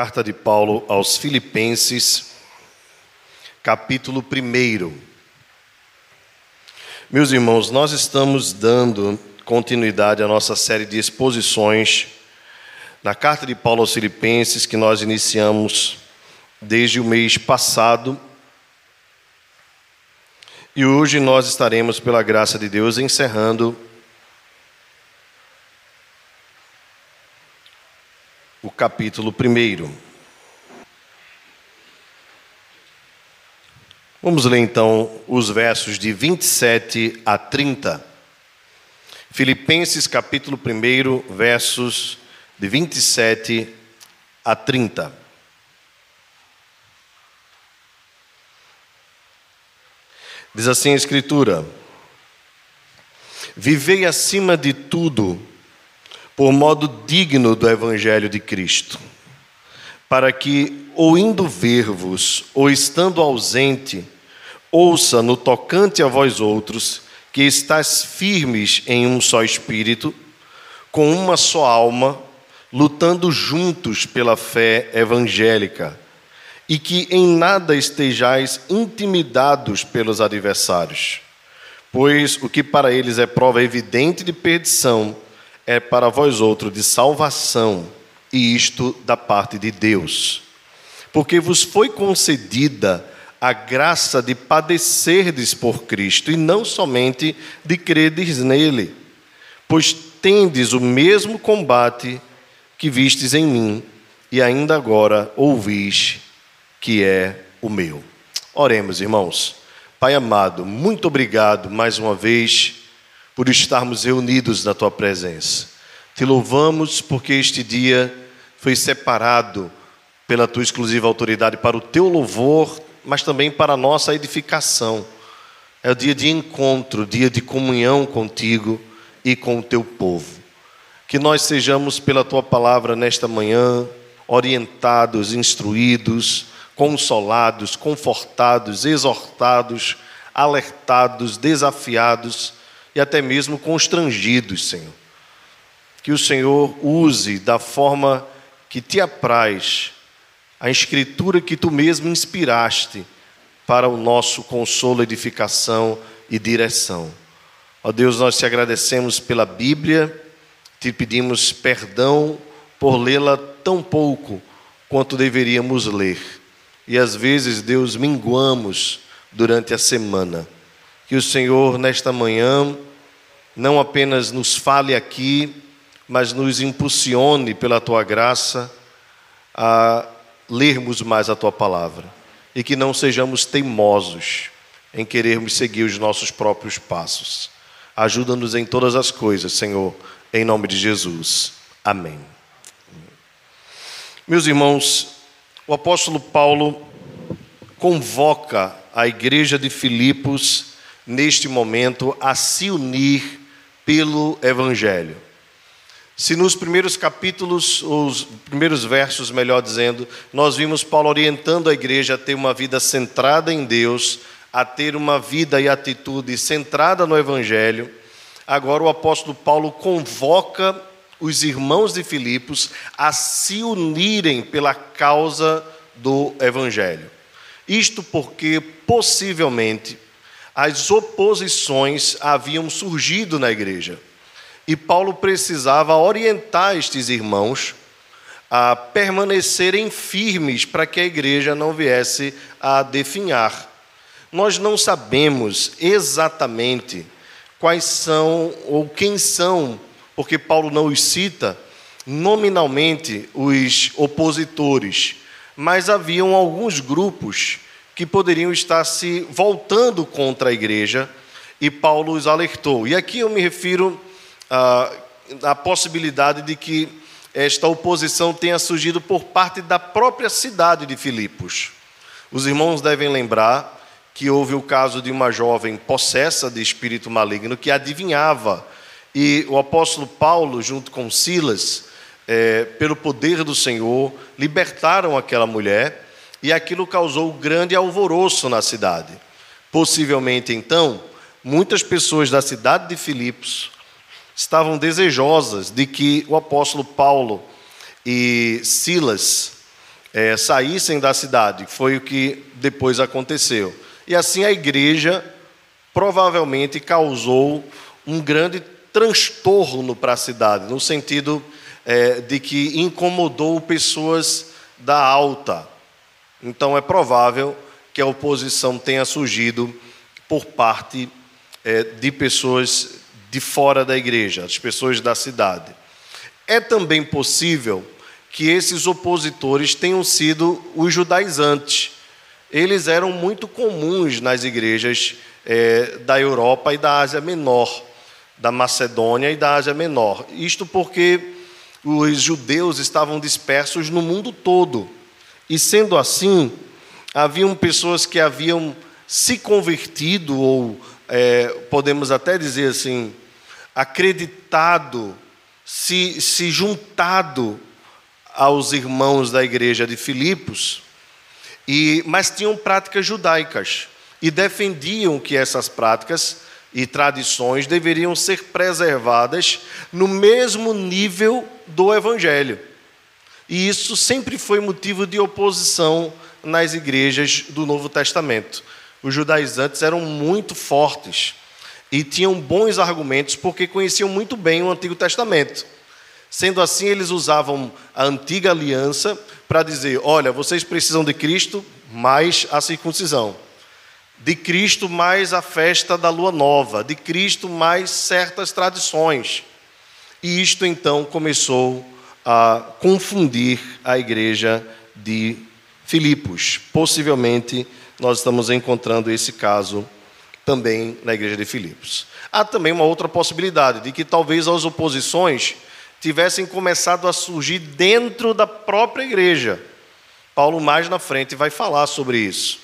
Carta de Paulo aos Filipenses, capítulo 1. Meus irmãos, nós estamos dando continuidade à nossa série de exposições na Carta de Paulo aos Filipenses, que nós iniciamos desde o mês passado. E hoje nós estaremos, pela graça de Deus, encerrando o capítulo 1. Vamos ler então os versos de 27 a 30. Filipenses capítulo 1, versos de 27 a 30. Diz assim a Escritura: Vivei acima de tudo por modo digno do Evangelho de Cristo, para que, ou indo ver-vos, ou estando ausente, ouça no tocante a vós outros, que estáis firmes em um só espírito, com uma só alma, lutando juntos pela fé evangélica, e que em nada estejais intimidados pelos adversários, pois o que para eles é prova evidente de perdição, é para vós outro de salvação, e isto da parte de Deus. Porque vos foi concedida a graça de padecerdes por Cristo, e não somente de credes nele, pois tendes o mesmo combate que vistes em mim, e ainda agora ouvis que é o meu. Oremos, irmãos. Pai amado, muito obrigado mais uma vez por estarmos reunidos na tua presença. Te louvamos porque este dia foi separado pela tua exclusiva autoridade para o teu louvor, mas também para a nossa edificação. É o dia de encontro, dia de comunhão contigo e com o teu povo. Que nós sejamos, pela tua palavra nesta manhã, orientados, instruídos, consolados, confortados, exortados, alertados, desafiados e até mesmo constrangidos, Senhor. Que o Senhor use da forma que te apraz a escritura que tu mesmo inspiraste para o nosso consolo, edificação e direção. Ó Deus, nós te agradecemos pela Bíblia, te pedimos perdão por lê-la tão pouco quanto deveríamos ler. E às vezes, Deus, minguamos durante a semana. Que o Senhor, nesta manhã, não apenas nos fale aqui, mas nos impulsione pela tua graça a lermos mais a tua palavra e que não sejamos teimosos em querermos seguir os nossos próprios passos. Ajuda-nos em todas as coisas, Senhor, em nome de Jesus. Amém. Meus irmãos, o apóstolo Paulo convoca a igreja de Filipos neste momento a se unir pelo Evangelho. Se nos primeiros capítulos, os primeiros versos, melhor dizendo, nós vimos Paulo orientando a igreja a ter uma vida centrada em Deus, a ter uma vida e atitude centrada no Evangelho, agora o apóstolo Paulo convoca os irmãos de Filipos a se unirem pela causa do Evangelho. Isto porque, possivelmente, as oposições haviam surgido na igreja. E Paulo precisava orientar estes irmãos a permanecerem firmes para que a igreja não viesse a definhar. Nós não sabemos exatamente quais são ou quem são, porque Paulo não os cita nominalmente os opositores, mas haviam alguns grupos que poderiam estar se voltando contra a igreja, e Paulo os alertou. E aqui eu me refiro ah, à possibilidade de que esta oposição tenha surgido por parte da própria cidade de Filipos. Os irmãos devem lembrar que houve o caso de uma jovem possessa de espírito maligno que adivinhava, e o apóstolo Paulo, junto com Silas, é, pelo poder do Senhor, libertaram aquela mulher e aquilo causou grande alvoroço na cidade. Possivelmente, então, muitas pessoas da cidade de Filipos estavam desejosas de que o apóstolo Paulo e Silas é, saíssem da cidade. Foi o que depois aconteceu. E assim a igreja provavelmente causou um grande transtorno para a cidade, no sentido é, de que incomodou pessoas da alta. Então é provável que a oposição tenha surgido por parte é, de pessoas de fora da igreja, as pessoas da cidade. É também possível que esses opositores tenham sido os judaizantes. Eles eram muito comuns nas igrejas é, da Europa e da Ásia Menor, da Macedônia e da Ásia Menor. Isto porque os judeus estavam dispersos no mundo todo. E sendo assim, haviam pessoas que haviam se convertido, ou é, podemos até dizer assim, acreditado, se, se juntado aos irmãos da igreja de Filipos, e, mas tinham práticas judaicas e defendiam que essas práticas e tradições deveriam ser preservadas no mesmo nível do Evangelho. E isso sempre foi motivo de oposição nas igrejas do Novo Testamento. Os judaizantes eram muito fortes e tinham bons argumentos porque conheciam muito bem o Antigo Testamento. Sendo assim, eles usavam a antiga aliança para dizer: olha, vocês precisam de Cristo mais a circuncisão de Cristo mais a festa da lua nova, de Cristo mais certas tradições. E isto então começou a confundir a igreja de Filipos. Possivelmente nós estamos encontrando esse caso também na igreja de Filipos. Há também uma outra possibilidade de que talvez as oposições tivessem começado a surgir dentro da própria igreja. Paulo mais na frente vai falar sobre isso.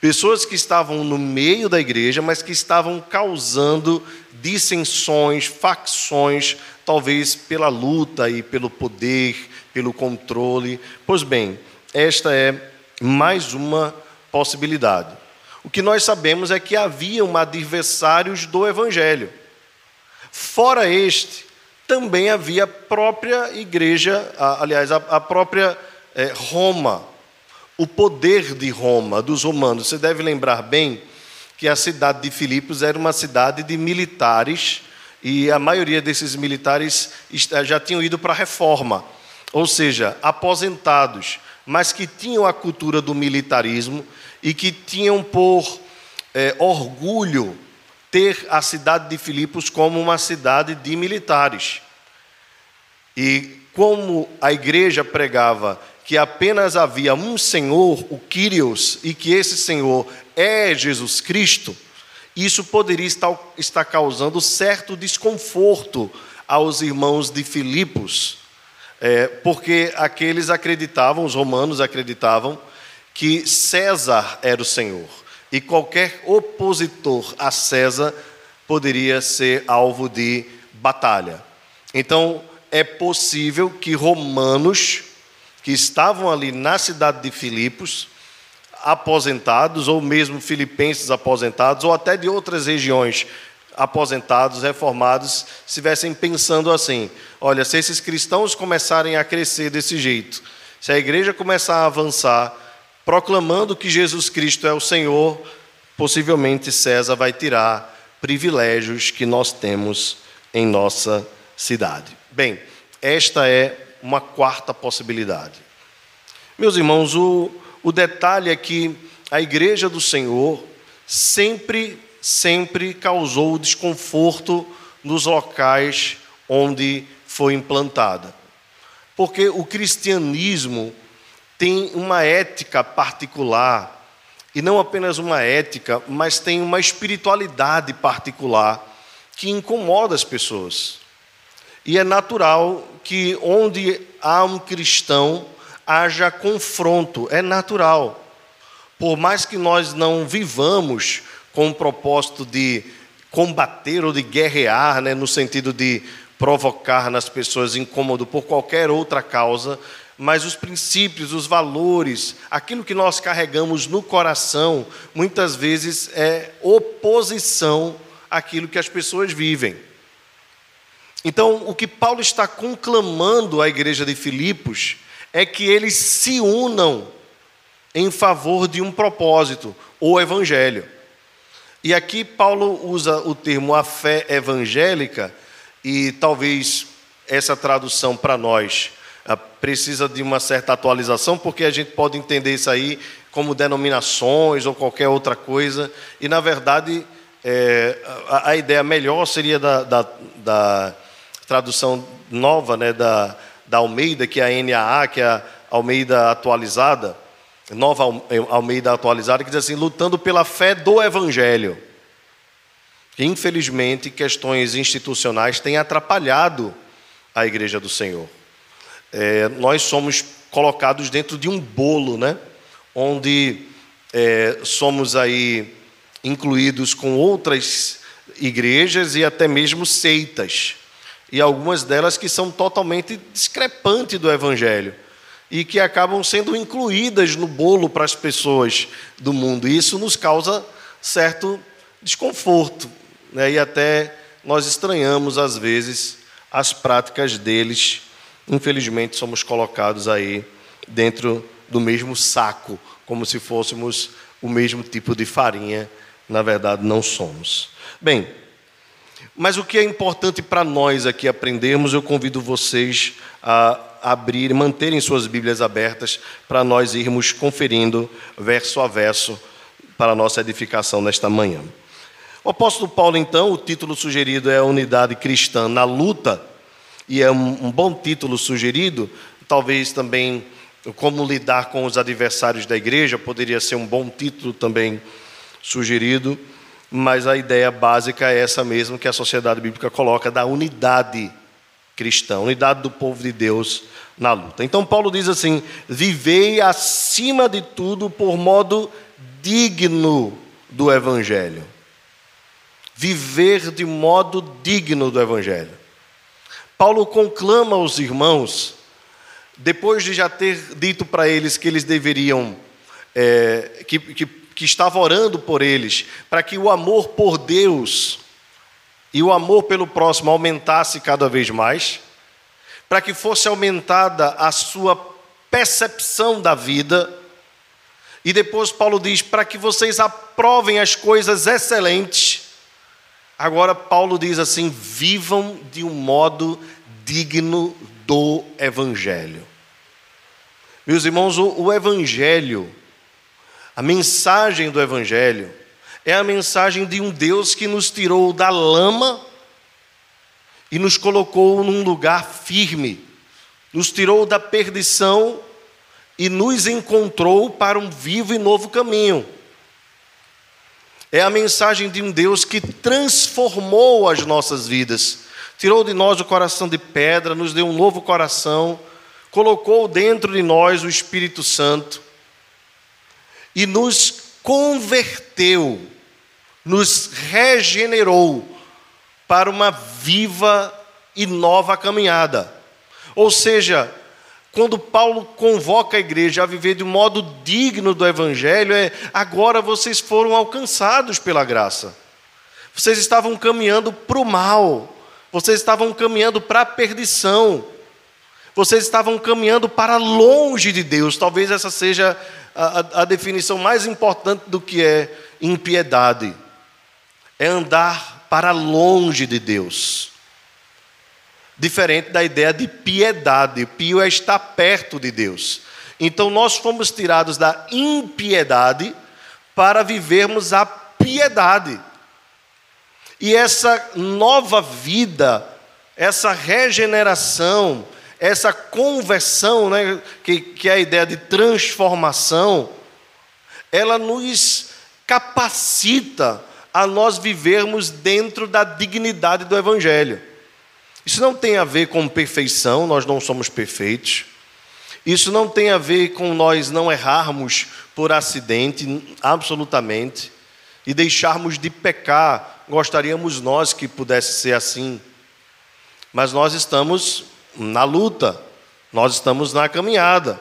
Pessoas que estavam no meio da igreja, mas que estavam causando dissensões, facções, talvez pela luta e pelo poder, pelo controle. Pois bem, esta é mais uma possibilidade. O que nós sabemos é que haviam adversários do evangelho. Fora este, também havia a própria igreja, aliás, a própria eh, Roma, o poder de Roma, dos romanos. Você deve lembrar bem que a cidade de Filipos era uma cidade de militares e a maioria desses militares já tinham ido para a reforma, ou seja, aposentados, mas que tinham a cultura do militarismo e que tinham por é, orgulho ter a cidade de Filipos como uma cidade de militares. E como a igreja pregava que apenas havia um Senhor, o Kyrios, e que esse Senhor é Jesus Cristo, isso poderia estar, estar causando certo desconforto aos irmãos de Filipos, é, porque aqueles acreditavam, os romanos acreditavam, que César era o Senhor, e qualquer opositor a César poderia ser alvo de batalha. Então, é possível que romanos que estavam ali na cidade de Filipos, aposentados, ou mesmo filipenses aposentados, ou até de outras regiões aposentados, reformados, estivessem pensando assim: olha, se esses cristãos começarem a crescer desse jeito, se a igreja começar a avançar, proclamando que Jesus Cristo é o Senhor, possivelmente César vai tirar privilégios que nós temos em nossa cidade. Bem, esta é uma quarta possibilidade. Meus irmãos, o, o detalhe é que a igreja do Senhor sempre, sempre causou desconforto nos locais onde foi implantada. Porque o cristianismo tem uma ética particular, e não apenas uma ética, mas tem uma espiritualidade particular que incomoda as pessoas. E é natural que onde há um cristão haja confronto, é natural. Por mais que nós não vivamos com o propósito de combater ou de guerrear, né, no sentido de provocar nas pessoas incômodo por qualquer outra causa, mas os princípios, os valores, aquilo que nós carregamos no coração, muitas vezes é oposição àquilo que as pessoas vivem. Então, o que Paulo está conclamando à igreja de Filipos é que eles se unam em favor de um propósito, o evangelho. E aqui Paulo usa o termo a fé evangélica, e talvez essa tradução para nós ah, precisa de uma certa atualização, porque a gente pode entender isso aí como denominações ou qualquer outra coisa, e na verdade é, a, a, ideia melhor seria da, da, da tradução nova, né, da, da Almeida, que é a NAA, que é a Almeida atualizada, nova Almeida atualizada, que diz assim: lutando pela fé do Evangelho. Infelizmente, questões institucionais têm atrapalhado a Igreja do Senhor. É, nós somos colocados dentro de um bolo, né? Onde é, somos aí incluídos com outras igrejas e até mesmo seitas. E algumas delas que são totalmente discrepantes do Evangelho e que acabam sendo incluídas no bolo para as pessoas do mundo. E isso nos causa certo desconforto, né? e até nós estranhamos, às vezes, as práticas deles. Infelizmente, somos colocados aí dentro do mesmo saco, como se fôssemos o mesmo tipo de farinha. Na verdade, não somos. Bem, mas o que é importante para nós aqui aprendermos, eu convido vocês a abrir, manterem suas Bíblias abertas para nós irmos conferindo verso a verso para a nossa edificação nesta manhã. O apóstolo Paulo, então, o título sugerido é a Unidade Cristã na Luta, e é um, bom título sugerido, talvez também como lidar com os adversários da igreja, poderia ser um bom título também sugerido, mas a ideia básica é essa mesmo que a sociedade bíblica coloca, da unidade cristã, unidade do povo de Deus na luta. Então Paulo diz assim: vivei acima de tudo por modo digno do evangelho. Viver de modo digno do evangelho. Paulo conclama os irmãos, depois de já ter dito para eles que eles deveriam, é, que, que, que estava orando por eles, para que o amor por Deus e o amor pelo próximo aumentasse cada vez mais, para que fosse aumentada a sua percepção da vida. E depois Paulo diz: para que vocês aprovem as coisas excelentes. Agora Paulo diz assim: vivam de um modo digno do Evangelho. Meus irmãos, o, o Evangelho, a mensagem do Evangelho, é a mensagem de um Deus que nos tirou da lama e nos colocou num lugar firme, nos tirou da perdição e nos encontrou para um vivo e novo caminho. É a mensagem de um Deus que transformou as nossas vidas, tirou de nós o coração de pedra, nos deu um novo coração, colocou dentro de nós o Espírito Santo e nos converteu, nos regenerou para uma viva e nova caminhada. Ou seja, quando Paulo convoca a igreja a viver de um modo digno do Evangelho, é agora vocês foram alcançados pela graça. Vocês estavam caminhando para o mal, vocês estavam caminhando para a perdição, vocês estavam caminhando para longe de Deus. Talvez essa seja a, a, definição mais importante do que é impiedade: é andar para longe de Deus. Diferente da ideia de piedade. Pio é estar perto de Deus. Então nós fomos tirados da impiedade para vivermos a piedade. E essa nova vida, essa regeneração, essa conversão, né, que, que é a ideia de transformação, ela nos capacita a nós vivermos dentro da dignidade do Evangelho. Isso não tem a ver com perfeição, nós não somos perfeitos. Isso não tem a ver com nós não errarmos por acidente, absolutamente, e deixarmos de pecar. Gostaríamos nós que pudesse ser assim. Mas nós estamos na luta, nós estamos na caminhada.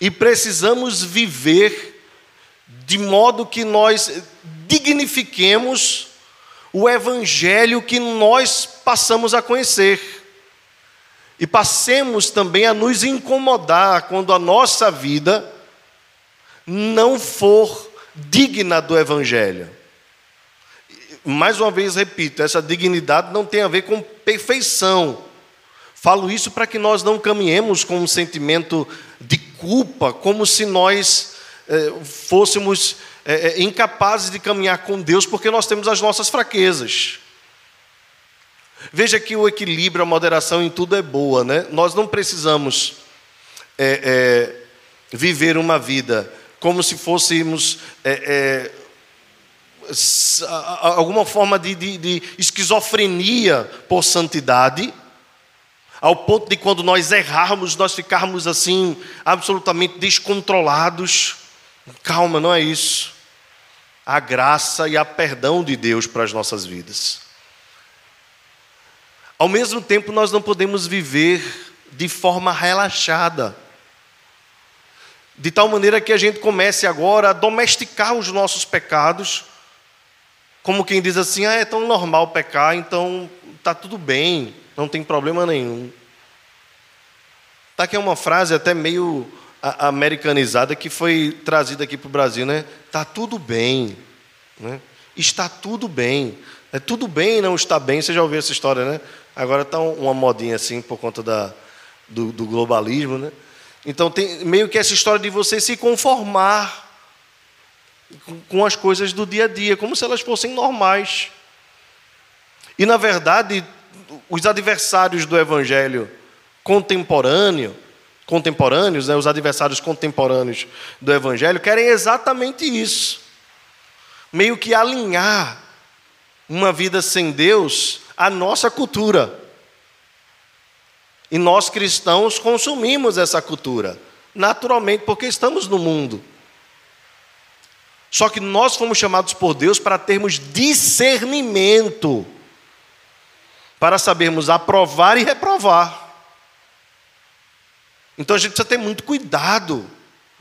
E precisamos viver de modo que nós dignifiquemos o evangelho que nós passamos a conhecer. e passemos também a nos incomodar quando a nossa vida não for digna do Evangelho. Mais uma vez repito, essa dignidade não tem a ver com perfeição. Falo isso para que nós não caminhemos com um sentimento de culpa, como se nós eh, fôssemos eh, incapazes de caminhar com Deus, porque nós temos as nossas fraquezas. Veja que o equilíbrio, a moderação em tudo é boa, né? Nós não precisamos viver uma vida como se fôssemos alguma forma de, de, de esquizofrenia por santidade, ao ponto de quando nós errarmos, nós ficarmos assim, absolutamente descontrolados. Calma, não é isso. A graça e a perdão de Deus para as nossas vidas. Ao mesmo tempo, nós não podemos viver de forma relaxada, de tal maneira que a gente comece agora a domesticar os nossos pecados, como quem diz assim: ah, é tão normal pecar, então está tudo bem, não tem problema nenhum. Está aqui uma frase até meio americanizada que foi trazida aqui para o Brasil, né? Está tudo bem, né? está tudo bem. É tudo bem não está bem, você já ouviu essa história, né? Agora está uma modinha assim por conta da, do, do globalismo, né? Então tem meio que essa história de você se conformar com as coisas do dia a dia, como se elas fossem normais. E na verdade, os adversários do evangelho contemporâneo, contemporâneos, né, os adversários contemporâneos do evangelho querem exatamente isso. Meio que alinhar uma vida sem Deus à nossa cultura. E nós cristãos consumimos essa cultura, naturalmente, porque estamos no mundo. Só que nós fomos chamados por Deus para termos discernimento, para sabermos aprovar e reprovar. Então a gente precisa ter muito cuidado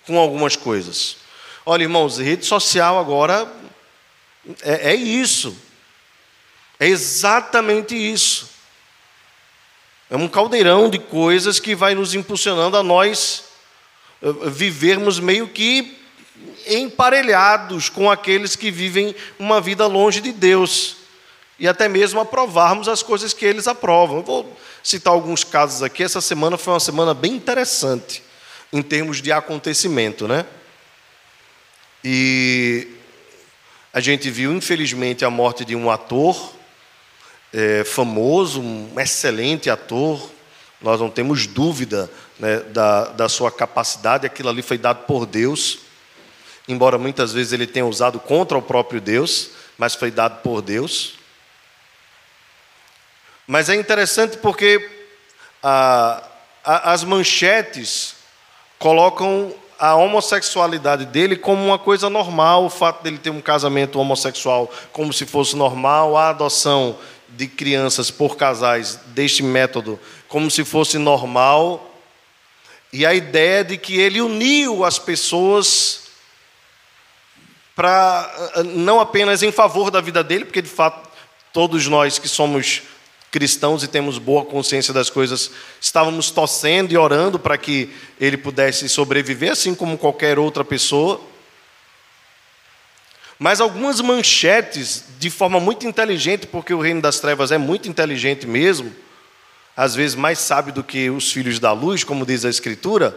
com algumas coisas. Olha, irmãos, rede social agora é, é isso. É exatamente isso. É um caldeirão de coisas que vai nos impulsionando a nós eh, vivermos meio que emparelhados com aqueles que vivem uma vida longe de Deus e até mesmo aprovarmos as coisas que eles aprovam. Vou citar alguns casos aqui. Essa semana foi uma semana bem interessante em termos de acontecimento, né? E a gente viu, infelizmente, a morte de um ator é, famoso, um excelente ator, nós não temos dúvida né, da, da sua capacidade, aquilo ali foi dado por Deus, embora muitas vezes ele tenha usado contra o próprio Deus, mas foi dado por Deus. Mas é interessante porque a, a, as manchetes colocam a homossexualidade dele como uma coisa normal, o fato dele ter um casamento homossexual como se fosse normal, a adoção de crianças por casais deste método como se fosse normal, e a ideia de que ele uniu as pessoas para não apenas em favor da vida dele, porque de fato todos nós que somos cristãos e temos boa consciência das coisas, estávamos torcendo e orando para que ele pudesse sobreviver, assim como qualquer outra pessoa. Mas algumas manchetes, de forma muito inteligente, porque o reino das trevas é muito inteligente mesmo, às vezes mais sábio do que os filhos da luz, como diz a Escritura,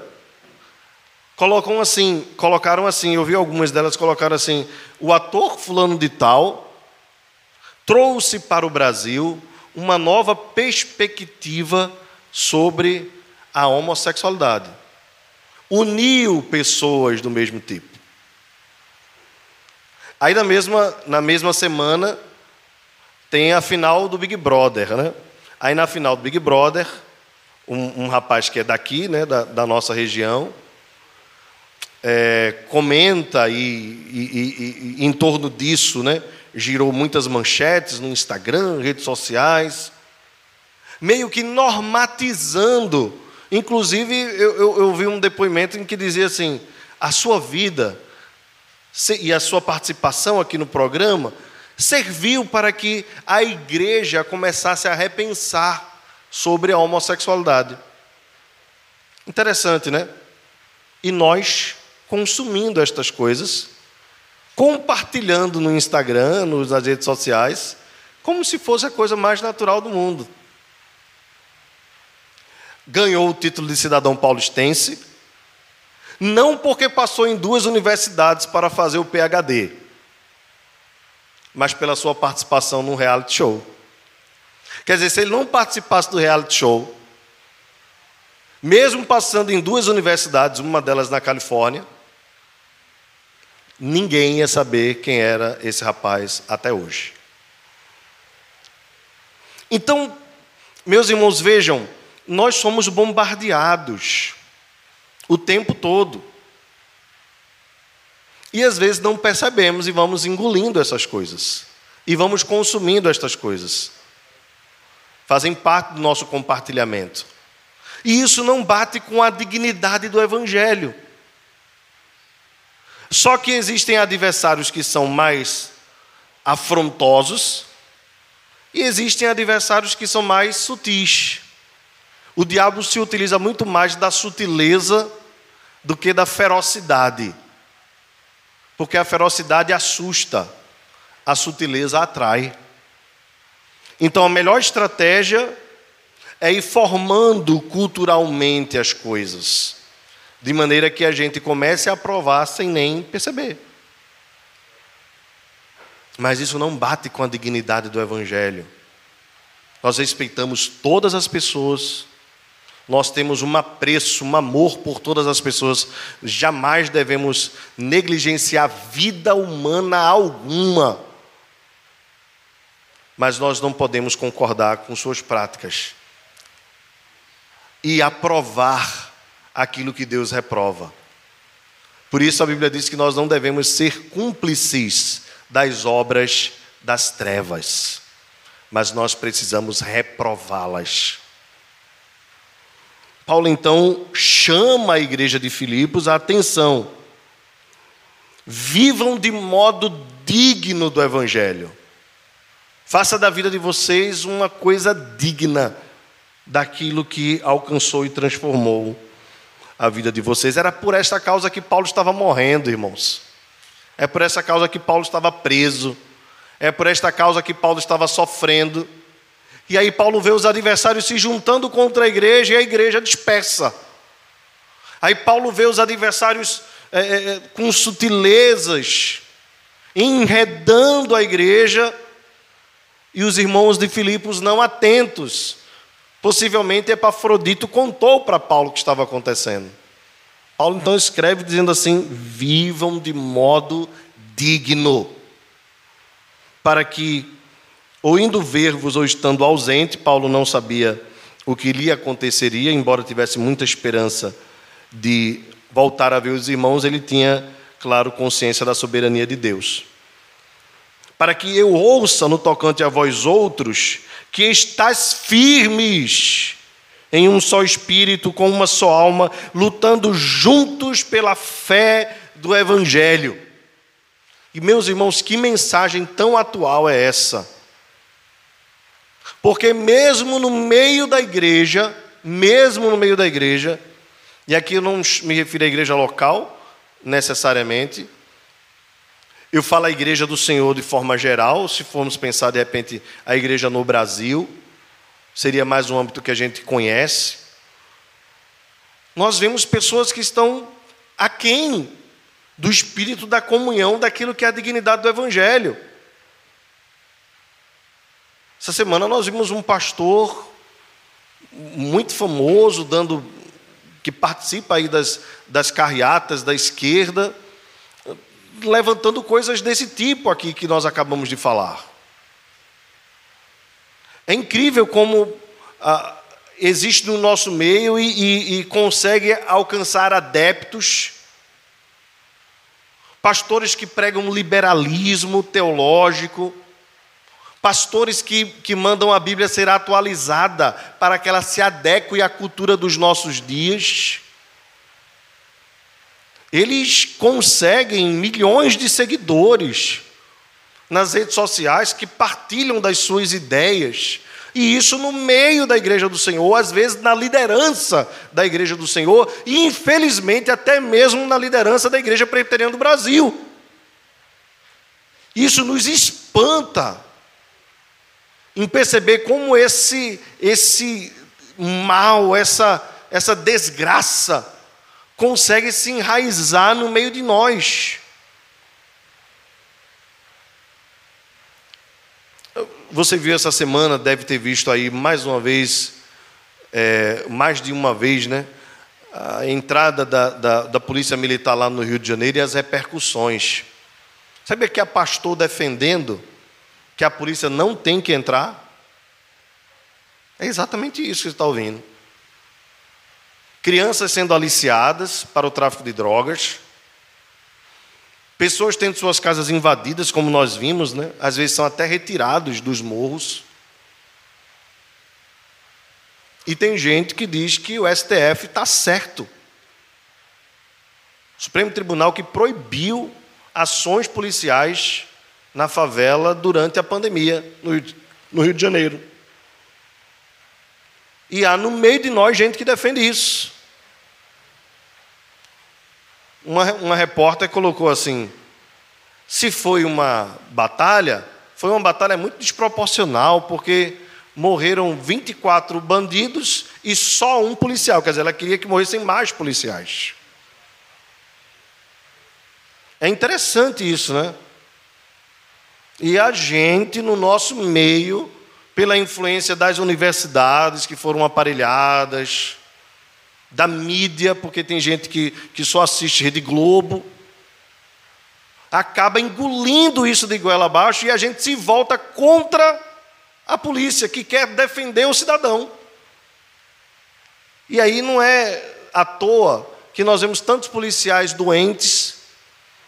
colocam assim, colocaram assim, eu vi algumas delas colocaram assim: o ator fulano de tal trouxe para o Brasil uma nova perspectiva sobre a homossexualidade. Uniu pessoas do mesmo tipo. Aí na mesma, na mesma semana tem a final do Big Brother, né? Aí na final do Big Brother, um, um rapaz que é daqui, né, da, da nossa região, é, comenta e, e, e, em torno disso, né, girou muitas manchetes no Instagram, redes sociais, meio que normatizando. Inclusive, eu, eu, eu vi um depoimento em que dizia assim: a sua vida e a sua participação aqui no programa serviu para que a igreja começasse a repensar sobre a homossexualidade. Interessante, né? E nós consumindo estas coisas, compartilhando no Instagram, nas redes sociais, como se fosse a coisa mais natural do mundo. Ganhou o título de cidadão paulistense, não porque passou em duas universidades para fazer o PhD, mas pela sua participação num reality show. Quer dizer, se ele não participasse do reality show, mesmo passando em duas universidades, uma delas na Califórnia, ninguém ia saber quem era esse rapaz até hoje. Então, meus irmãos, vejam, nós somos bombardeados o tempo todo. E às vezes não percebemos e vamos engolindo essas coisas. E vamos consumindo estas coisas. Fazem parte do nosso compartilhamento. E isso não bate com a dignidade do Evangelho. Só que existem adversários que são mais afrontosos e existem adversários que são mais sutis. O diabo se utiliza muito mais da sutileza do que da ferocidade. Porque a ferocidade assusta, a sutileza atrai. Então a melhor estratégia é ir formando culturalmente as coisas, de maneira que a gente comece a aprovar sem nem perceber. Mas isso não bate com a dignidade do Evangelho. Nós respeitamos todas as pessoas, nós temos um apreço, um amor por todas as pessoas. Jamais devemos negligenciar vida humana alguma. Mas nós não podemos concordar com suas práticas e aprovar aquilo que Deus reprova. Por isso a Bíblia diz que nós não devemos ser cúmplices das obras das trevas, mas nós precisamos reprová-las. Paulo então chama a igreja de Filipos a atenção. Vivam de modo digno do evangelho. Faça da vida de vocês uma coisa digna daquilo que alcançou e transformou a vida de vocês. Era por esta causa que Paulo estava morrendo, irmãos. É por essa causa que Paulo estava preso. É por esta causa que Paulo estava sofrendo. E aí Paulo vê os adversários se juntando contra a igreja e a igreja dispersa. Aí Paulo vê os adversários é, é, é, com sutilezas, enredando a igreja, e os irmãos de Filipos não atentos. Possivelmente Epafrodito contou para Paulo o que estava acontecendo. Paulo então escreve dizendo assim: vivam de modo digno, para que ou indo ver-vos ou estando ausente, Paulo não sabia o que lhe aconteceria, embora tivesse muita esperança de voltar a ver os irmãos, ele tinha, claro, consciência da soberania de Deus. Para que eu ouça no tocante a vós outros, que estáis firmes em um só espírito, com uma só alma, lutando juntos pela fé do Evangelho. E, meus irmãos, que mensagem tão atual é essa? Porque mesmo no meio da igreja, mesmo no meio da igreja, e aqui eu não me refiro à igreja local, necessariamente, eu falo a igreja do Senhor de forma geral, se formos pensar de repente a igreja no Brasil, seria mais um âmbito que a gente conhece. Nós vemos pessoas que estão aquém do espírito da comunhão, daquilo que é a dignidade do Evangelho. Essa semana nós vimos um pastor muito famoso, dando que participa aí das, das carreatas da esquerda, levantando coisas desse tipo aqui que nós acabamos de falar. É incrível como ah, existe no nosso meio e, e, e consegue alcançar adeptos, pastores que pregam liberalismo teológico, Pastores que, que mandam a Bíblia ser atualizada para que ela se adeque à cultura dos nossos dias. Eles conseguem milhões de seguidores nas redes sociais que partilham das suas ideias, E isso no meio da igreja do Senhor, às vezes na liderança da igreja do Senhor, e infelizmente até mesmo na liderança da igreja presbiteriana do Brasil. Isso nos espanta em perceber como esse esse mal, essa essa desgraça consegue se enraizar no meio de nós. Você viu essa semana, deve ter visto aí mais uma vez, é, mais de uma vez, né? A entrada da, da, da Polícia Militar lá no Rio de Janeiro e as repercussões. Sabe que a pastor defendendo que a polícia não tem que entrar? É exatamente isso que você está ouvindo. Crianças sendo aliciadas para o tráfico de drogas, pessoas tendo suas casas invadidas, como nós vimos, né? às vezes são até retirados dos morros. E tem gente que diz que o STF está certo. O Supremo Tribunal que proibiu ações policiais na favela durante a pandemia no Rio, de Janeiro. E há no meio de nós gente que defende isso. Uma, uma repórter colocou assim: se foi uma batalha, foi uma batalha muito desproporcional, porque morreram 24 bandidos e só um policial. Quer dizer, ela queria que morressem mais policiais. É interessante isso, né? E a gente, no nosso meio, pela influência das universidades que foram aparelhadas, da mídia, porque tem gente que, que só assiste Rede Globo, acaba engolindo isso de goela abaixo e a gente se volta contra a polícia que quer defender o cidadão. E aí não é à toa que nós vemos tantos policiais doentes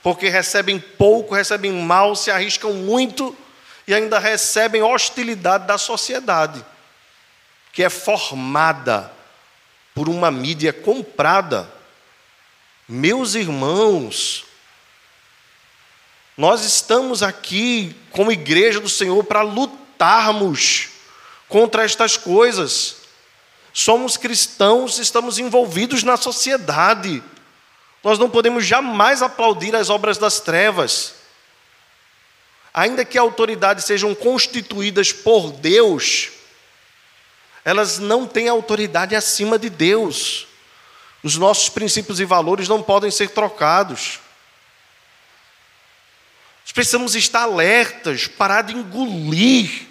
porque recebem pouco, recebem mal, se arriscam muito e ainda recebem hostilidade da sociedade, que é formada por uma mídia comprada. Meus irmãos, nós estamos aqui como igreja do Senhor para lutarmos contra estas coisas. Somos cristãos, estamos envolvidos na sociedade. Nós não podemos jamais aplaudir as obras das trevas. Ainda que autoridades sejam constituídas por Deus, elas não têm autoridade acima de Deus. Os nossos princípios e valores não podem ser trocados. Nós precisamos estar alertas, parar de engolir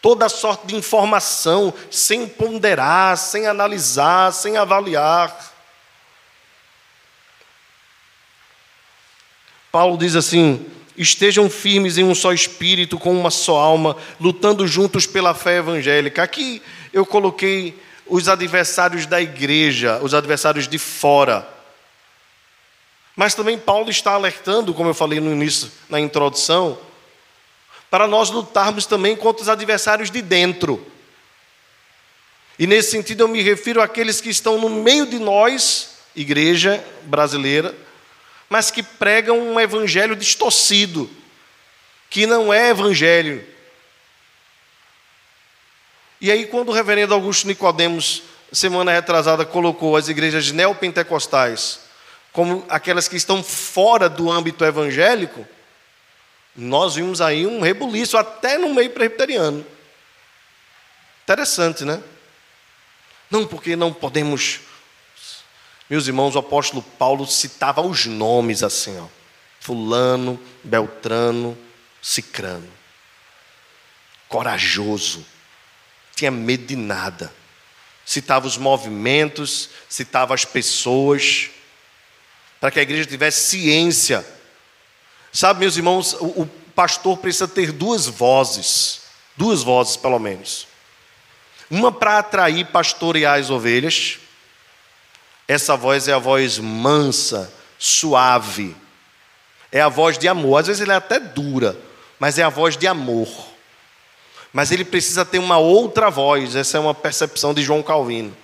toda sorte de informação, sem ponderar, sem analisar, sem avaliar. Paulo diz assim: estejam firmes em um só espírito, com uma só alma, lutando juntos pela fé evangélica. Aqui eu coloquei os adversários da igreja, os adversários de fora. Mas também Paulo está alertando, como eu falei no início, na introdução, para nós lutarmos também contra os adversários de dentro. E nesse sentido eu me refiro àqueles que estão no meio de nós, igreja brasileira, mas que pregam um evangelho distorcido, que não é evangelho. E aí, quando o reverendo Augusto Nicodemos, semana retrasada, colocou as igrejas neopentecostais como aquelas que estão fora do âmbito evangélico, nós vimos aí um rebuliço até no meio presbiteriano. Interessante, né? Não porque não podemos meus irmãos, o apóstolo Paulo citava os nomes assim, ó. Fulano, Beltrano, Cicrano. Corajoso. Tinha medo de nada. Citava os movimentos, citava as pessoas, para que a igreja tivesse ciência. Sabe, meus irmãos, o, o pastor precisa ter duas vozes, duas vozes pelo menos. Uma para atrair, pastorear as ovelhas, essa voz é a voz mansa, suave. É a voz de amor. Às vezes ele é até dura, mas é a voz de amor. Mas ele precisa ter uma outra voz. Essa é uma percepção de João Calvino.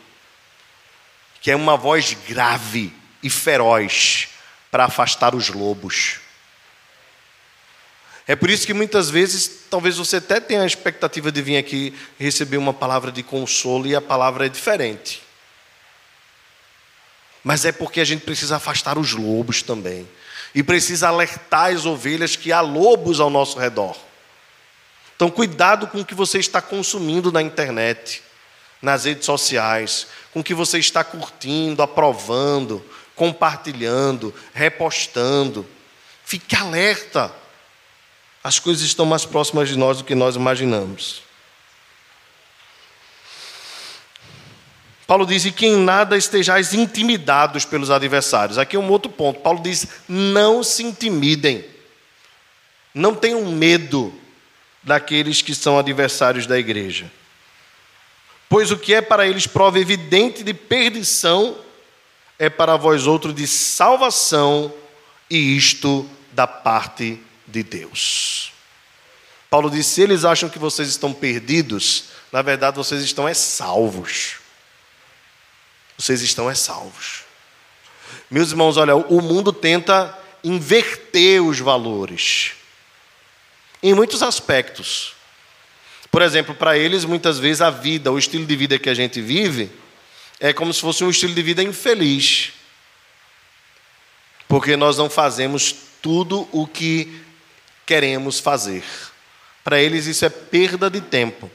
Que é uma voz grave e feroz para afastar os lobos. É por isso que muitas vezes, talvez você até tenha a expectativa de vir aqui receber uma palavra de consolo e a palavra é diferente. Mas é porque a gente precisa afastar os lobos também. E precisa alertar as ovelhas que há lobos ao nosso redor. Então, cuidado com o que você está consumindo na internet, nas redes sociais, com o que você está curtindo, aprovando, compartilhando, repostando. Fique alerta. As coisas estão mais próximas de nós do que nós imaginamos. Paulo diz: e que em nada estejais intimidados pelos adversários. Aqui é um outro ponto. Paulo diz: não se intimidem. Não tenham medo daqueles que são adversários da igreja. Pois o que é para eles prova evidente de perdição, é para vós outro de salvação, e isto da parte de Deus. Paulo disse: se eles acham que vocês estão perdidos, na verdade vocês estão é salvos. Vocês estão é salvos. Meus irmãos, olha, o mundo tenta inverter os valores em muitos aspectos. Por exemplo, para eles, muitas vezes a vida, o estilo de vida que a gente vive, é como se fosse um estilo de vida infeliz. Porque nós não fazemos tudo o que queremos fazer. Para eles isso é perda de tempo.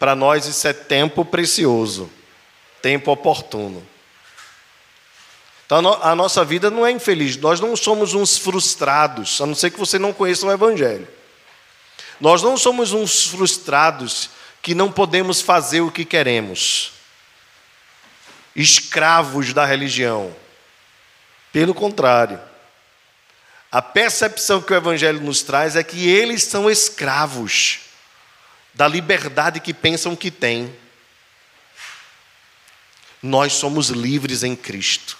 Para nós isso é tempo precioso, tempo oportuno. Então a nossa vida não é infeliz, nós não somos uns frustrados, a não ser que você não conheça o Evangelho. Nós não somos uns frustrados que não podemos fazer o que queremos, escravos da religião. Pelo contrário. A percepção que o Evangelho nos traz é que eles são escravos da liberdade que pensam que têm. Nós somos livres em Cristo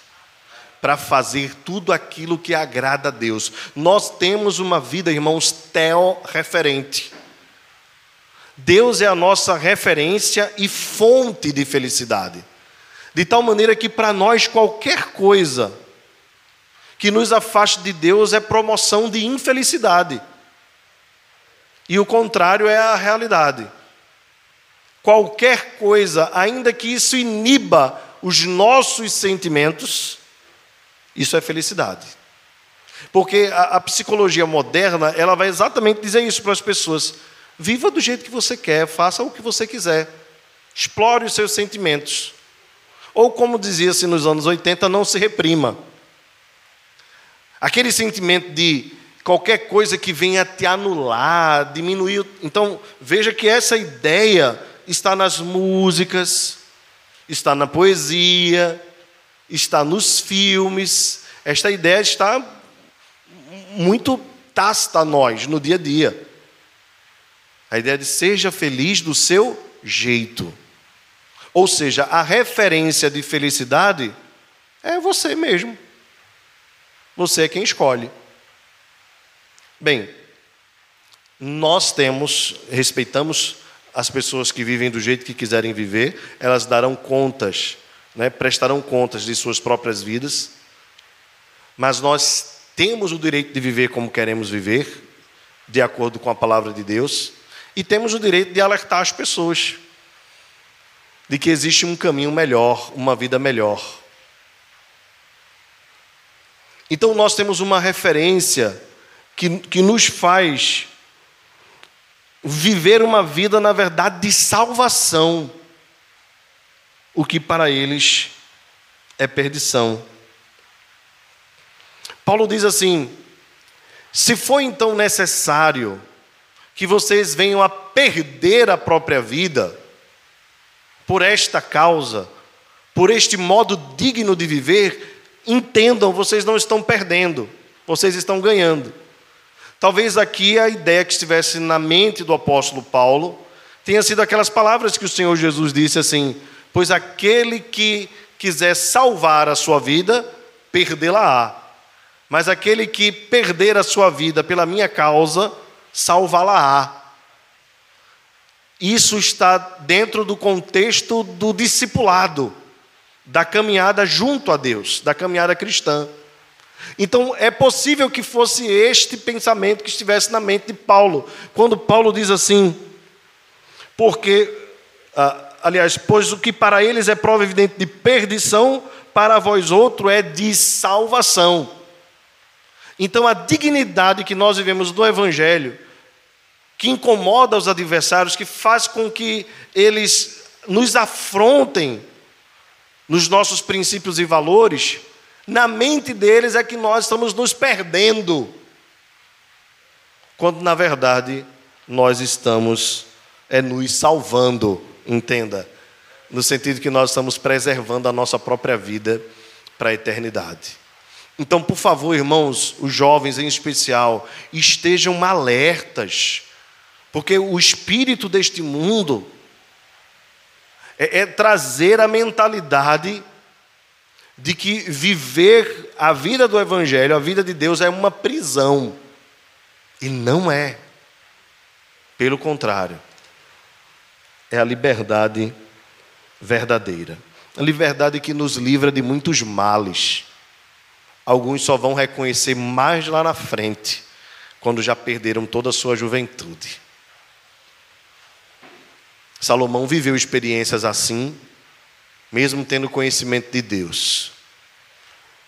para fazer tudo aquilo que agrada a Deus. Nós temos uma vida, irmãos, teo-referente. Deus é a nossa referência e fonte de felicidade. De tal maneira que para nós qualquer coisa que nos afaste de Deus é promoção de infelicidade. E o contrário é a realidade. Qualquer coisa, ainda que isso iniba os nossos sentimentos, isso é felicidade. Porque a, a, psicologia moderna, ela vai exatamente dizer isso para as pessoas. Viva do jeito que você quer, faça o que você quiser. Explore os seus sentimentos. Ou como dizia-se nos anos 80, não se reprima. Aquele sentimento de qualquer coisa que venha te anular, diminuir. Então, veja que essa ideia está nas músicas, está na poesia, está nos filmes. Esta ideia está muito tácita a nós no dia a dia. A ideia de seja feliz do seu jeito. Ou seja, a referência de felicidade é você mesmo. Você é quem escolhe. Bem, nós temos, respeitamos as pessoas que vivem do jeito que quiserem viver, elas darão contas, né, prestarão contas de suas próprias vidas, mas nós temos o direito de viver como queremos viver, de acordo com a palavra de Deus, e temos o direito de alertar as pessoas de que existe um caminho melhor, uma vida melhor. Então nós temos uma referência que, que nos faz viver uma vida, na verdade, de salvação, o que para eles é perdição. Paulo diz assim: se for então necessário que vocês venham a perder a própria vida, por esta causa, por este modo digno de viver, entendam, vocês não estão perdendo, vocês estão ganhando. Talvez aqui a ideia que estivesse na mente do apóstolo Paulo tenha sido aquelas palavras que o Senhor Jesus disse assim: Pois aquele que quiser salvar a sua vida, perdê-la-á. Mas aquele que perder a sua vida pela minha causa, salvá-la-á. Isso está dentro do contexto do discipulado da caminhada junto a Deus, da caminhada cristã. Então, é possível que fosse este pensamento que estivesse na mente de Paulo, quando Paulo diz assim: porque, ah, aliás, pois o que para eles é prova evidente de perdição, para vós outro é de salvação. Então, a dignidade que nós vivemos do Evangelho, que incomoda os adversários, que faz com que eles nos afrontem nos nossos princípios e valores, na mente deles é que nós estamos nos perdendo, quando na verdade nós estamos é nos salvando, entenda, no sentido que nós estamos preservando a nossa própria vida para a eternidade. Então, por favor, irmãos, os jovens em especial, estejam alertas, porque o espírito deste mundo é, é trazer a mentalidade de que viver a vida do Evangelho, a vida de Deus, é uma prisão. E não é. Pelo contrário, é a liberdade verdadeira. A liberdade que nos livra de muitos males. Alguns só vão reconhecer mais lá na frente, quando já perderam toda a sua juventude. Salomão viveu experiências assim, mesmo tendo conhecimento de Deus.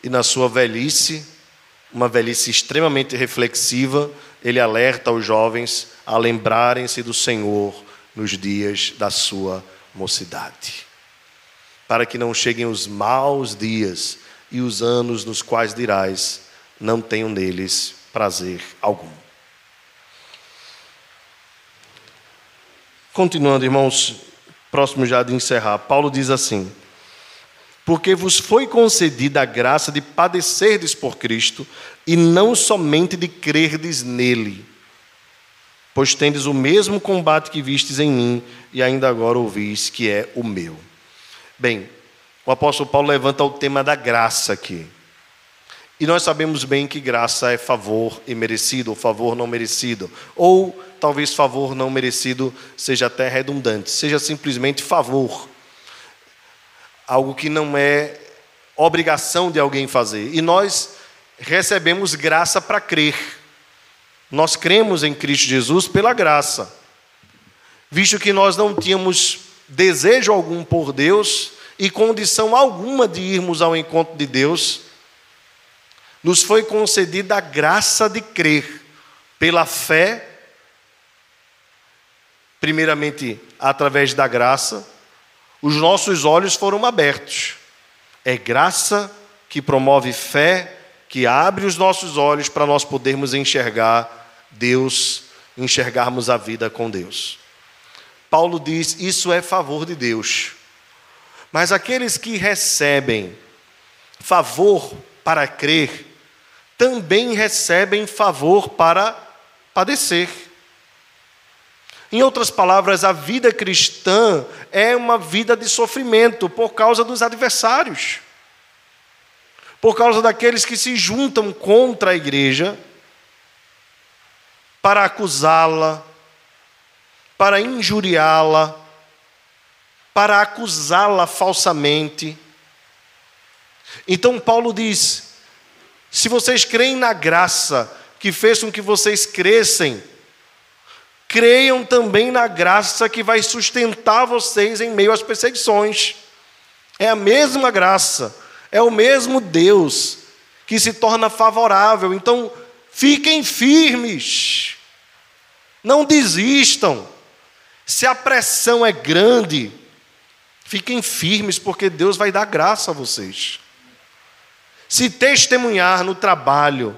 E na sua velhice, uma velhice extremamente reflexiva, ele alerta os jovens a lembrarem-se do Senhor nos dias da sua mocidade, para que não cheguem os maus dias e os anos nos quais dirás: não tenho neles prazer algum. Continuando, irmãos, próximo já de encerrar, Paulo diz assim: Porque vos foi concedida a graça de padecerdes por Cristo, e não somente de crerdes nele. Pois tendes o mesmo combate que vistes em mim, e ainda agora ouvis que é o meu. Bem, o apóstolo Paulo levanta o tema da graça aqui. E nós sabemos bem que graça é favor imerecido, ou favor não merecido. Ou talvez favor não merecido seja até redundante, seja simplesmente favor. Algo que não é obrigação de alguém fazer. E nós recebemos graça para crer. Nós cremos em Cristo Jesus pela graça. Visto que nós não tínhamos desejo algum por Deus e condição alguma de irmos ao encontro de Deus, nos foi concedida a graça de crer pela fé, primeiramente através da graça, os nossos olhos foram abertos. É graça que promove fé, que abre os nossos olhos para nós podermos enxergar Deus, enxergarmos a vida com Deus. Paulo diz: isso é favor de Deus. Mas aqueles que recebem favor para crer, também recebem favor para padecer. Em outras palavras, a vida cristã é uma vida de sofrimento por causa dos adversários, por causa daqueles que se juntam contra a igreja para acusá-la, para injuriá-la, para acusá-la falsamente. Então, Paulo diz: se vocês creem na graça que fez com que vocês crescem, creiam também na graça que vai sustentar vocês em meio às perseguições. É a mesma graça, é o mesmo Deus que se torna favorável. Então, fiquem firmes, não desistam. Se a pressão é grande, fiquem firmes, porque Deus vai dar graça a vocês. Se testemunhar no trabalho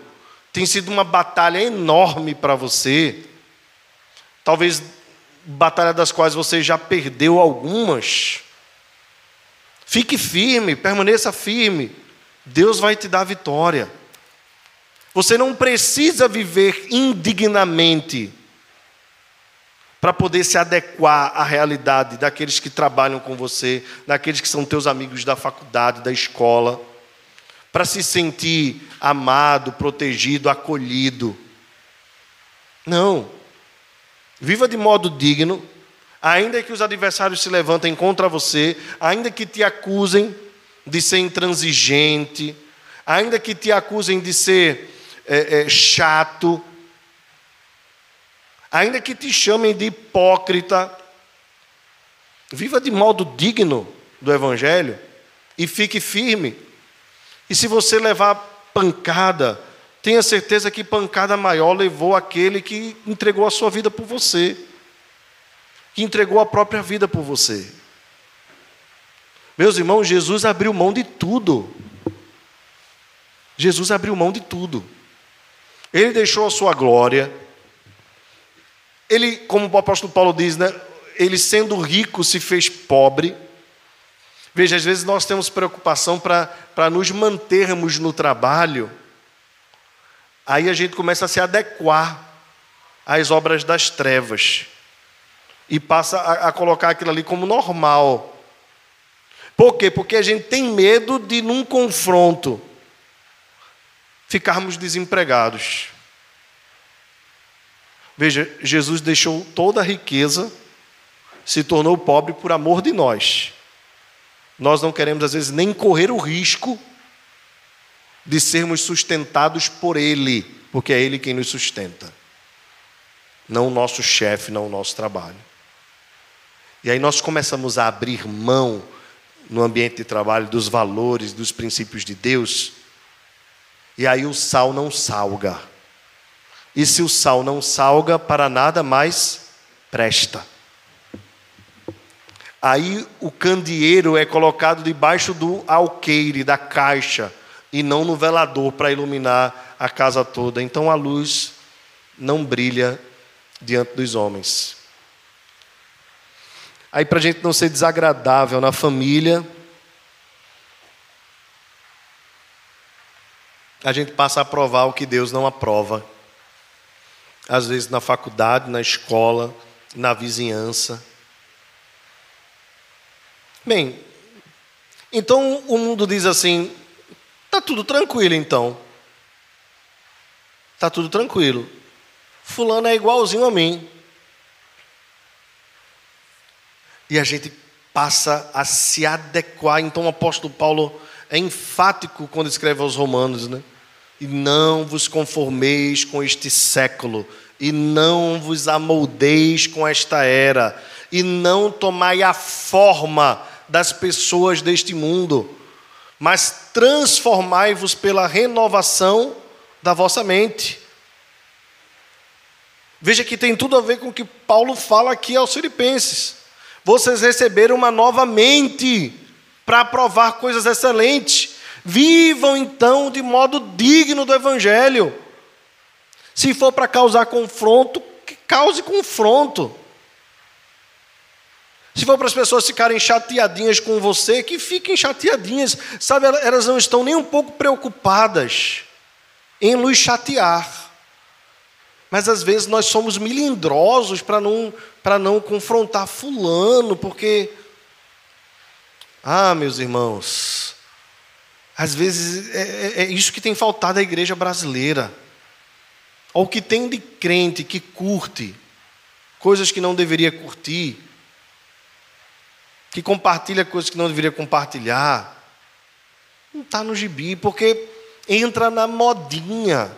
tem sido uma batalha enorme para você, talvez batalha das quais você já perdeu algumas, fique firme, permaneça firme, Deus vai te dar vitória. Você não precisa viver indignamente para poder se adequar à realidade daqueles que trabalham com você, daqueles que são teus amigos da faculdade, da escola para se sentir amado, protegido, acolhido. Não. Viva de modo digno, ainda que os adversários se levantem contra você, ainda que te acusem de ser intransigente, ainda que te acusem de ser é, é, chato, ainda que te chamem de hipócrita, viva de modo digno do Evangelho e fique firme. E se você levar pancada, tenha certeza que pancada maior levou aquele que entregou a sua vida por você, que entregou a própria vida por você. Meus irmãos, Jesus abriu mão de tudo. Jesus abriu mão de tudo. Ele deixou a sua glória. Ele, como o apóstolo Paulo diz, né, ele sendo rico se fez pobre. Veja, às vezes nós temos preocupação para nos mantermos no trabalho, aí a gente começa a se adequar às obras das trevas e passa a, a colocar aquilo ali como normal. Por quê? Porque a gente tem medo de, num confronto, ficarmos desempregados. Veja, Jesus deixou toda a riqueza, se tornou pobre por amor de nós. Nós não queremos, às vezes, nem correr o risco de sermos sustentados por Ele, porque é Ele quem nos sustenta, não o nosso chefe, não o nosso trabalho. E aí nós começamos a abrir mão no ambiente de trabalho dos valores, dos princípios de Deus, e aí o sal não salga. E se o sal não salga, para nada mais presta. Aí o candeeiro é colocado debaixo do alqueire, da caixa, e não no velador para iluminar a casa toda. Então a luz não brilha diante dos homens. Aí, para a gente não ser desagradável na família, a gente passa a aprovar o que Deus não aprova. Às vezes na faculdade, na escola, na vizinhança. Bem, então o mundo diz assim: tá tudo tranquilo então. Tá tudo tranquilo. Fulano é igualzinho a mim. E a gente passa a se adequar. Então o apóstolo Paulo é enfático quando escreve aos Romanos, né? E não vos conformeis com este século, e não vos amoldeis com esta era, e não tomai a forma das pessoas deste mundo, mas transformai-vos pela renovação da vossa mente. Veja que tem tudo a ver com o que Paulo fala aqui aos Filipenses. Vocês receberam uma nova mente para provar coisas excelentes. Vivam então de modo digno do Evangelho. Se for para causar confronto, que cause confronto. Se for para as pessoas ficarem chateadinhas com você, que fiquem chateadinhas. Sabe, elas não estão nem um pouco preocupadas em nos chatear. Mas às vezes nós somos milindrosos para não, não confrontar fulano, porque. Ah, meus irmãos, às vezes é, é, é isso que tem faltado à igreja brasileira. Ou que tem de crente que curte coisas que não deveria curtir, que compartilha coisas que não deveria compartilhar. Não está no gibi, porque entra na modinha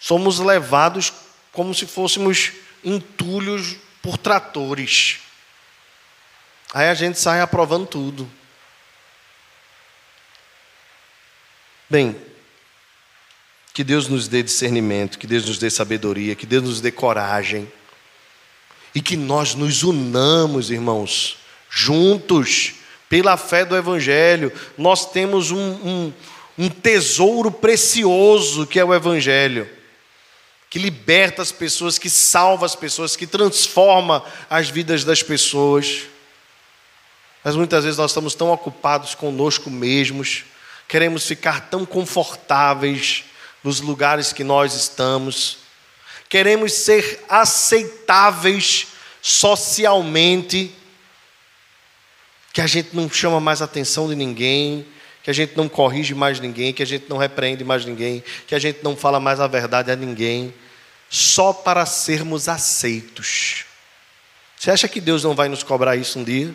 somos levados como se fôssemos entulhos por tratores. Aí a gente sai aprovando tudo. Bem, que Deus nos dê discernimento, que Deus nos dê sabedoria, que Deus nos dê coragem. E que nós nos unamos, irmãos, juntos, pela fé do Evangelho. Nós temos um, um, um tesouro precioso que é o Evangelho que liberta as pessoas, que salva as pessoas, que transforma as vidas das pessoas. Mas muitas vezes nós estamos tão ocupados conosco mesmos, queremos ficar tão confortáveis nos lugares que nós estamos, queremos ser aceitáveis socialmente, que a gente não chama mais atenção de ninguém, que a gente não corrige mais ninguém, que a gente não repreende mais ninguém, que a gente não fala mais a verdade a ninguém, só para sermos aceitos. Você acha que Deus não vai nos cobrar isso um dia?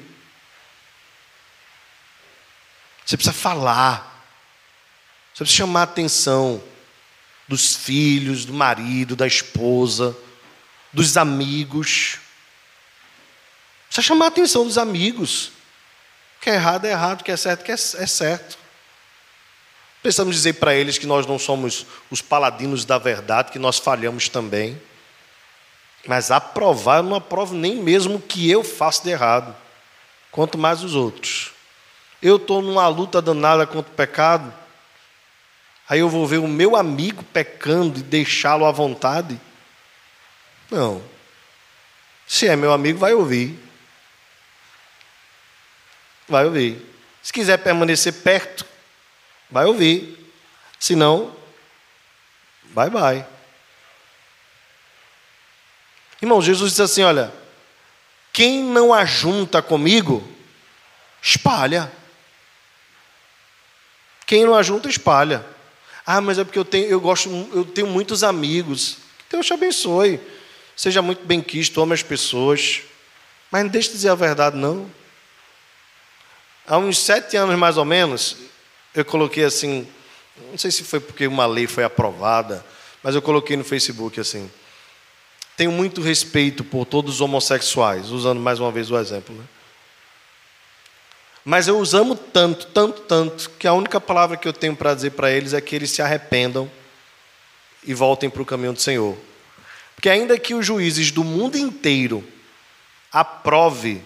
Você precisa falar, Você precisa chamar atenção dos filhos, do marido, da esposa, dos amigos. Precisa chamar a atenção dos amigos. O que é errado é errado, o que é certo é, é certo. Precisamos dizer para eles que nós não somos os paladinos da verdade, que nós falhamos também. Mas aprovar, eu não aprovo nem mesmo o que eu faço de errado, quanto mais os outros. Eu estou numa luta danada contra o pecado, aí eu vou ver o meu amigo pecando e deixá-lo à vontade. Não. Se é meu amigo, vai ouvir. Vai ouvir. Se quiser permanecer perto, vai ouvir. Se não, bye bye. Irmão, Jesus disse assim: olha, quem não ajunta comigo, espalha. Quem não ajunta, espalha. Ah, mas é porque eu tenho, eu gosto, eu tenho muitos amigos. Deus te abençoe. Seja muito bem quisto, ame as pessoas. Mas não deixe de dizer a verdade, não. Há uns sete anos, mais ou menos, eu coloquei assim, não sei se foi porque uma lei foi aprovada, mas eu coloquei no Facebook assim, tenho muito respeito por todos os homossexuais, usando mais uma vez o exemplo. Né? Mas eu os amo tanto, tanto, tanto, que a única palavra que eu tenho para dizer para eles é que eles se arrependam e voltem para o caminho do Senhor. Porque ainda que os juízes do mundo inteiro aprove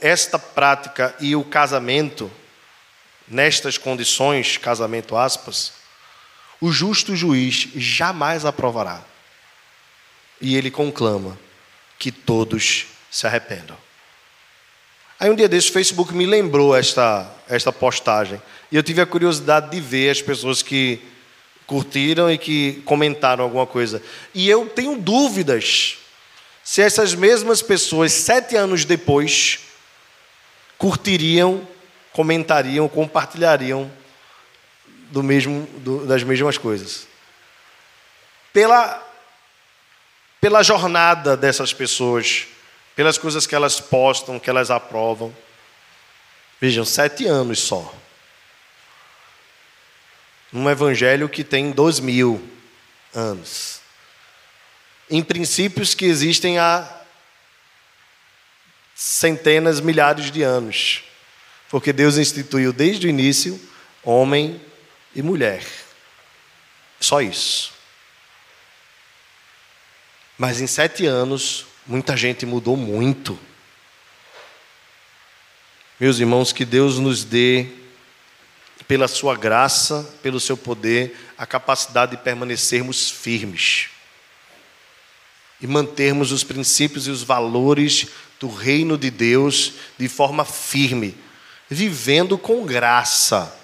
esta prática e o casamento nestas condições, casamento aspas, o justo juiz jamais aprovará e ele conclama que todos se arrependam. Aí um dia desse o Facebook me lembrou esta, esta postagem. E eu tive a curiosidade de ver as pessoas que curtiram e que comentaram alguma coisa. E eu tenho dúvidas se essas mesmas pessoas, sete anos depois, curtiriam, comentariam, compartilhariam do mesmo, do, das mesmas coisas. Pela pela jornada dessas pessoas, pelas coisas que elas postam, que elas aprovam. Vejam, sete anos só. Um evangelho que tem dois mil anos. Em princípios que existem há centenas, milhares de anos. Porque Deus instituiu desde o início homem e mulher. Só isso. Mas em sete anos, muita gente mudou muito. Meus irmãos, que Deus nos dê, pela Sua graça, pelo Seu poder, a capacidade de permanecermos firmes e mantermos os princípios e os valores do reino de Deus de forma firme, vivendo com graça,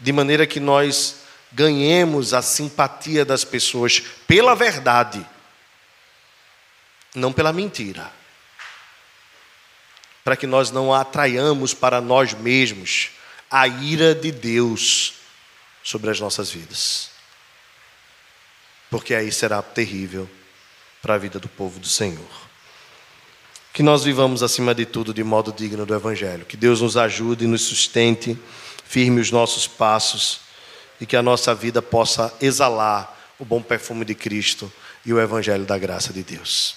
de maneira que nós ganhemos a simpatia das pessoas pela verdade, não pela mentira. Para que nós não atraiamos para nós mesmos a ira de Deus sobre as nossas vidas. Porque aí será terrível para a vida do povo do Senhor. Que nós vivamos acima de tudo de modo digno do Evangelho. Que Deus nos ajude e nos sustente, firme os nossos passos e que a nossa vida possa exalar o bom perfume de Cristo e o Evangelho da graça de Deus.